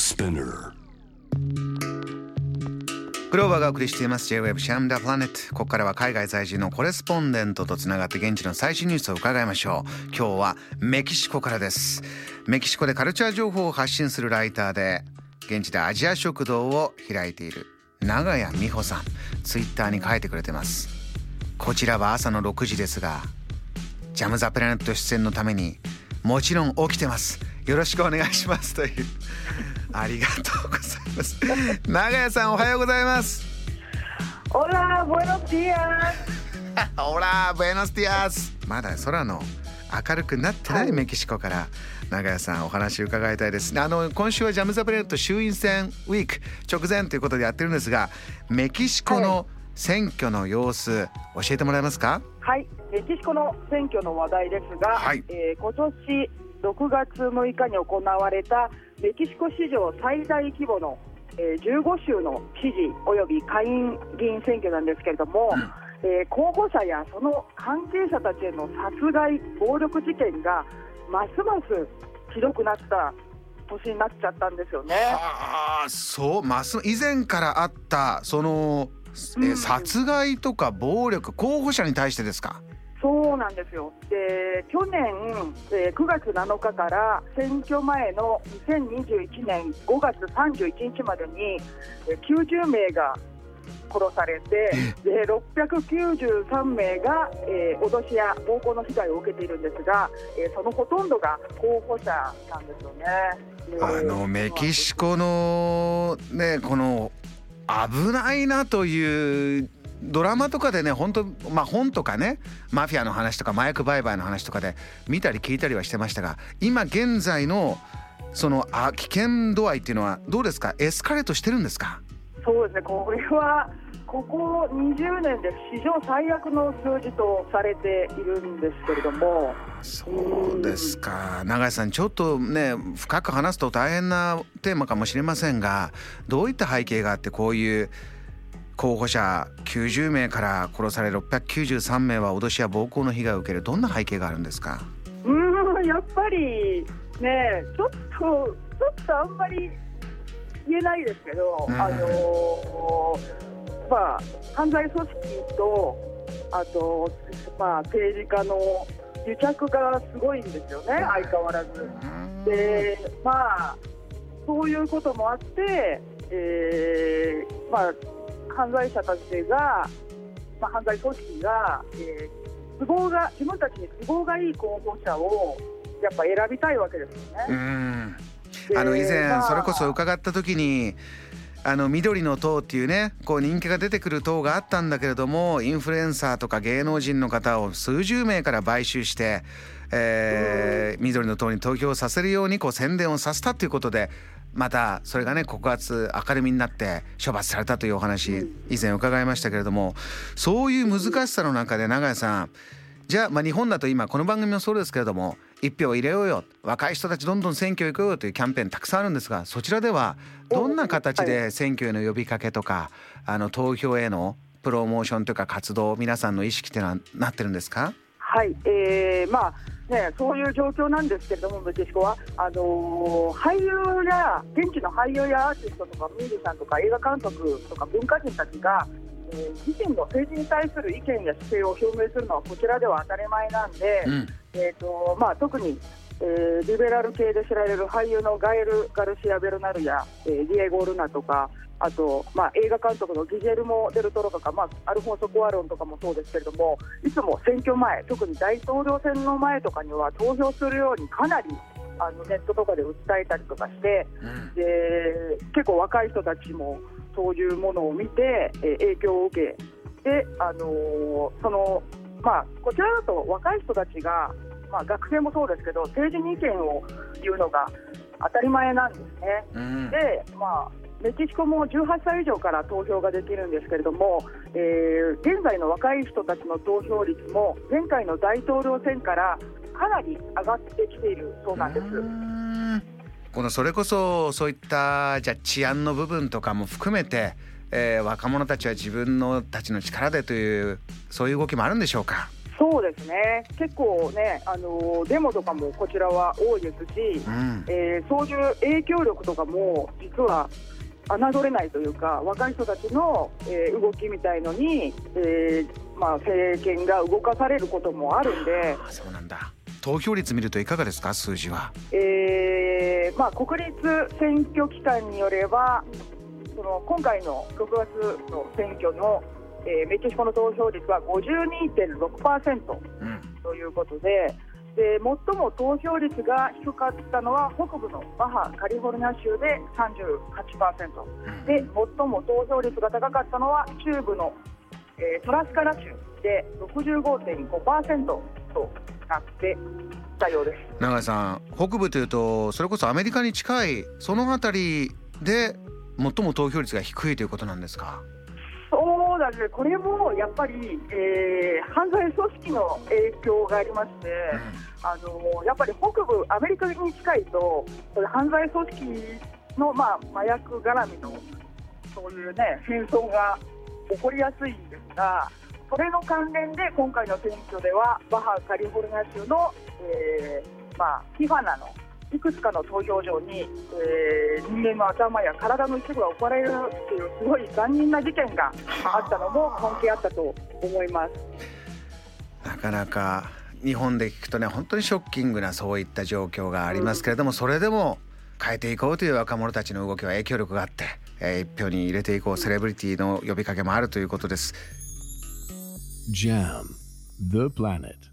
Spinner. グローバーがお送りしています。J-Web シャムダプラネットここからは海外在住のコレスポンデントとつながって現地の最新ニュースを伺いましょう。今日はメキシコからです。メキシコでカルチャー情報を発信するライターで現地でアジア食堂を開いている長谷美穂さん。ツイッターに書いてくれてます。こちらは朝の6時ですがジャム・ザ・プラネット出演のためにもちろん起きてます。よろしくお願いします。という。ありがとうございます。長谷さんおはようございます。Hola, buenos días. オラブエノスティアスまだ空の明るくなってないメキシコから長谷さんお話伺いたいです。あの今週はジャム・ザ・プレネット衆院選ウィーク直前ということでやってるんですがメキシコの選挙の様子教えてもらえますか？はい、メキシコの選挙の話題ですが、はい。えー今年6月6日に行われたメキシコ史上最大規模の、えー15州の知事および下院議員選挙なんですけれども、えー候補者やその関係者たちへの殺害、暴力事件がますますひどくなった年になっちゃったんですよね。ああそうます以前からあったその、殺害とか暴力候補者に対してですか？そうなんですよ。で、去年、えー9月7日から選挙前の2021年5月31日までにえー90名が殺されて、で693名が、えー脅しや暴行の被害を受けているんですが、えーそのほとんどが候補者なんですよね。であのメキシコのねこの危ないなというドラマとかでね本当まあ本とかねマフィアの話とか麻薬売買の話とかで見たり聞いたりはしてましたが今現在のそのあ危険度合いっていうのはどうですか？エスカレートしてるんですか？そうですね、これはここ20年で史上最悪の数字とされているんですけれども。そうですか。永井さんちょっとね深く話すと大変なテーマかもしれませんがどういった背景があってこういう候補者90名から殺され693名は脅しや暴行の被害を受ける。どんな背景があるんですか？うーんやっぱりねちょっとちょっとあんまり言えないですけど、うん。あのーまあ犯罪組織とあとまあ政治家の癒着がすごいんですよね相変わらず。でまあそういうこともあって、えーまあ犯罪者たちが、まあ、犯罪組織が、えー都合が自分たちに都合がいい候補者をやっぱ選びたいわけですようね。ん。であの以前まあ。それこそ伺った時にあの緑の党っていうねこう人気が出てくる党があったんだけれどもインフルエンサーとか芸能人の方を数十名から買収して、えー緑の党に投票させるようにこう宣伝をさせたということでまたそれがね告発明るみになって処罰されたというお話以前伺いましたけれどもそういう難しさの中で永谷さんじゃあまあ日本だと今この番組もそうですけれども一票入れようよ若い人たちどんどん選挙行こうよというキャンペーンたくさんあるんですがそちらではどんな形で選挙への呼びかけとかあの投票へのプロモーションというか活動皆さんの意識っていうのはなってるんですか？はい、えーまあね、そういう状況なんですけれども、メキシコは。あのー俳優や現地の俳優やアーティストとかミュージシャンとか映画監督とか文化人たちが、えー自身の政治に対する意見や姿勢を表明するのはこちらでは当たり前なんで、うん。えーとまあ、特に、えーリベラル系で知られる俳優のガエル・ガルシア・ベルナルや、えーディエゴ・ルナとかあと、まあ、映画監督のギジェルモ・デルトロとか、まあ、アルフォンソ・コアロンとかもそうですけれどもいつも選挙前特に大統領選の前とかには投票するようにかなりあのネットとかで訴えたりとかしてうん。で結構若い人たちもそういうものを見て、えー影響を受けで、あのーそのまあ、こちらだと若い人たちが、まあ、学生もそうですけど政治に意見を言うのが当たり前なんですね。うんで、まあ、メキシコも18歳以上から投票ができるんですけれども、えー現在の若い人たちの投票率も前回の大統領選からかなり上がってきているそうなんです。うんこのそれこそそういったじゃあ治安の部分とかも含めて、えー若者たちは自分のたちの力でというそういう動きもあるんでしょうか？そうですね、結構ね、あのデモとかもこちらは多いですし、うん、えー、そういう影響力とかも実は侮れないというか、若い人たちの、えー、動きみたいのに、えーまあ、政権が動かされることもあるんで。そうなんだ。投票率見るといかがですか？数字は、えーまあ、国立選挙機関によればその今回の6月の選挙のえー、メキシコの投票率は52.6%ということで、で最も投票率が低かったのは北部のバハカリフォルニア州で38%で最も投票率が高かったのは中部の、えー、トラスカラ州で65.5%となってたようです。永井さん北部というとそれこそアメリカに近いその辺りで最も投票率が低いということなんですか？そうだね、これもやっぱり、えー、犯罪組織の影響がありまして、あのやっぱり北部、アメリカに近いと、犯罪組織の、まあ、麻薬絡みのそういうね、戦争が起こりやすいんですが、それの関連で今回の選挙では、バハカリフォルニア州の、えーまあ、ティファナのいくつかの投票所に、えー、人間の頭や体の一部が置かれるというすごい残忍な事件があったのも関係あったと思います。なかなか日本で聞くとね本当にショッキングなそういった状況がありますけれども、うん、それでも変えていこうという若者たちの動きは影響力があって、えー、一票に入れていこうセレブリティの呼びかけもあるということです。JAM The Planet